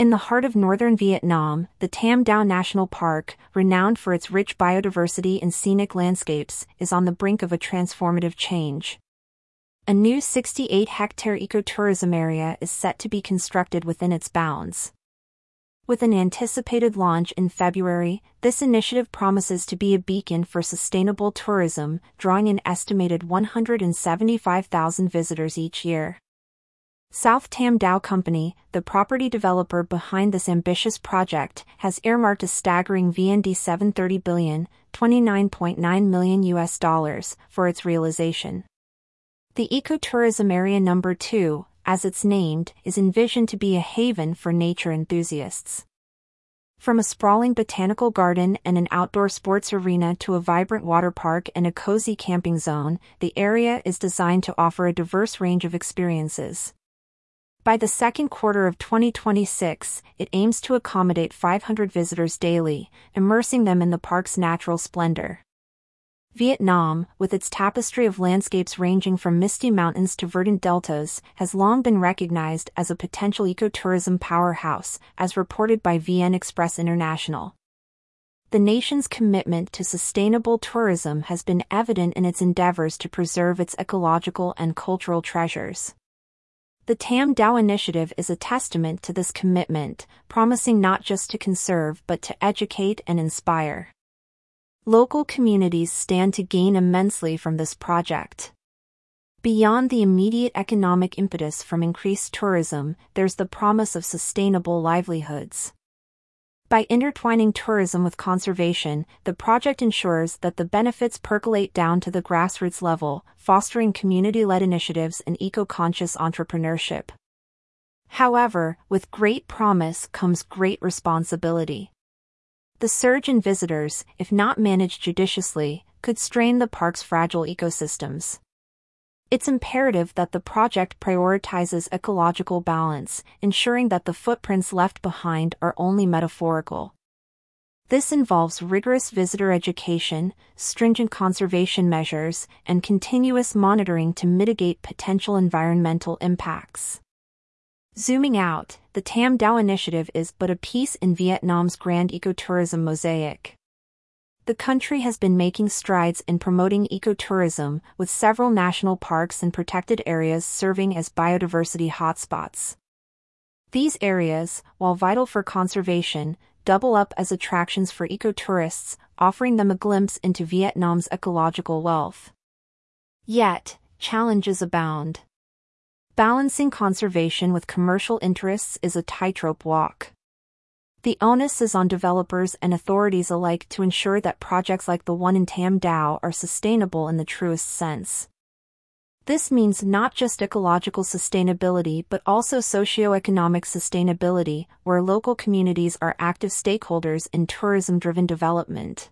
In the heart of northern Vietnam, the Tam Dao National Park, renowned for its rich biodiversity and scenic landscapes, is on the brink of a transformative change. A new 68 hectare ecotourism area is set to be constructed within its bounds. With an anticipated launch in February, this initiative promises to be a beacon for sustainable tourism, drawing an estimated 175,000 visitors each year. South Tam Dao Company, the property developer behind this ambitious project, has earmarked a staggering VND 730 billion, 29.9 million US dollars for its realization. The ecotourism area number 2, as it's named, is envisioned to be a haven for nature enthusiasts. From a sprawling botanical garden and an outdoor sports arena to a vibrant water park and a cozy camping zone, the area is designed to offer a diverse range of experiences. By the second quarter of 2026, it aims to accommodate 500 visitors daily, immersing them in the park's natural splendor. Vietnam, with its tapestry of landscapes ranging from misty mountains to verdant deltas, has long been recognized as a potential ecotourism powerhouse, as reported by VN Express International. The nation's commitment to sustainable tourism has been evident in its endeavors to preserve its ecological and cultural treasures. The Tam Dao initiative is a testament to this commitment, promising not just to conserve but to educate and inspire. Local communities stand to gain immensely from this project. Beyond the immediate economic impetus from increased tourism, there's the promise of sustainable livelihoods. By intertwining tourism with conservation, the project ensures that the benefits percolate down to the grassroots level, fostering community led initiatives and eco conscious entrepreneurship. However, with great promise comes great responsibility. The surge in visitors, if not managed judiciously, could strain the park's fragile ecosystems. It's imperative that the project prioritizes ecological balance, ensuring that the footprints left behind are only metaphorical. This involves rigorous visitor education, stringent conservation measures, and continuous monitoring to mitigate potential environmental impacts. Zooming out, the Tam Dao initiative is but a piece in Vietnam's grand ecotourism mosaic the country has been making strides in promoting ecotourism, with several national parks and protected areas serving as biodiversity hotspots. These areas, while vital for conservation, double up as attractions for ecotourists, offering them a glimpse into Vietnam's ecological wealth. Yet, challenges abound. Balancing conservation with commercial interests is a tightrope walk. The onus is on developers and authorities alike to ensure that projects like the one in Tam Dao are sustainable in the truest sense. This means not just ecological sustainability but also socioeconomic sustainability, where local communities are active stakeholders in tourism driven development.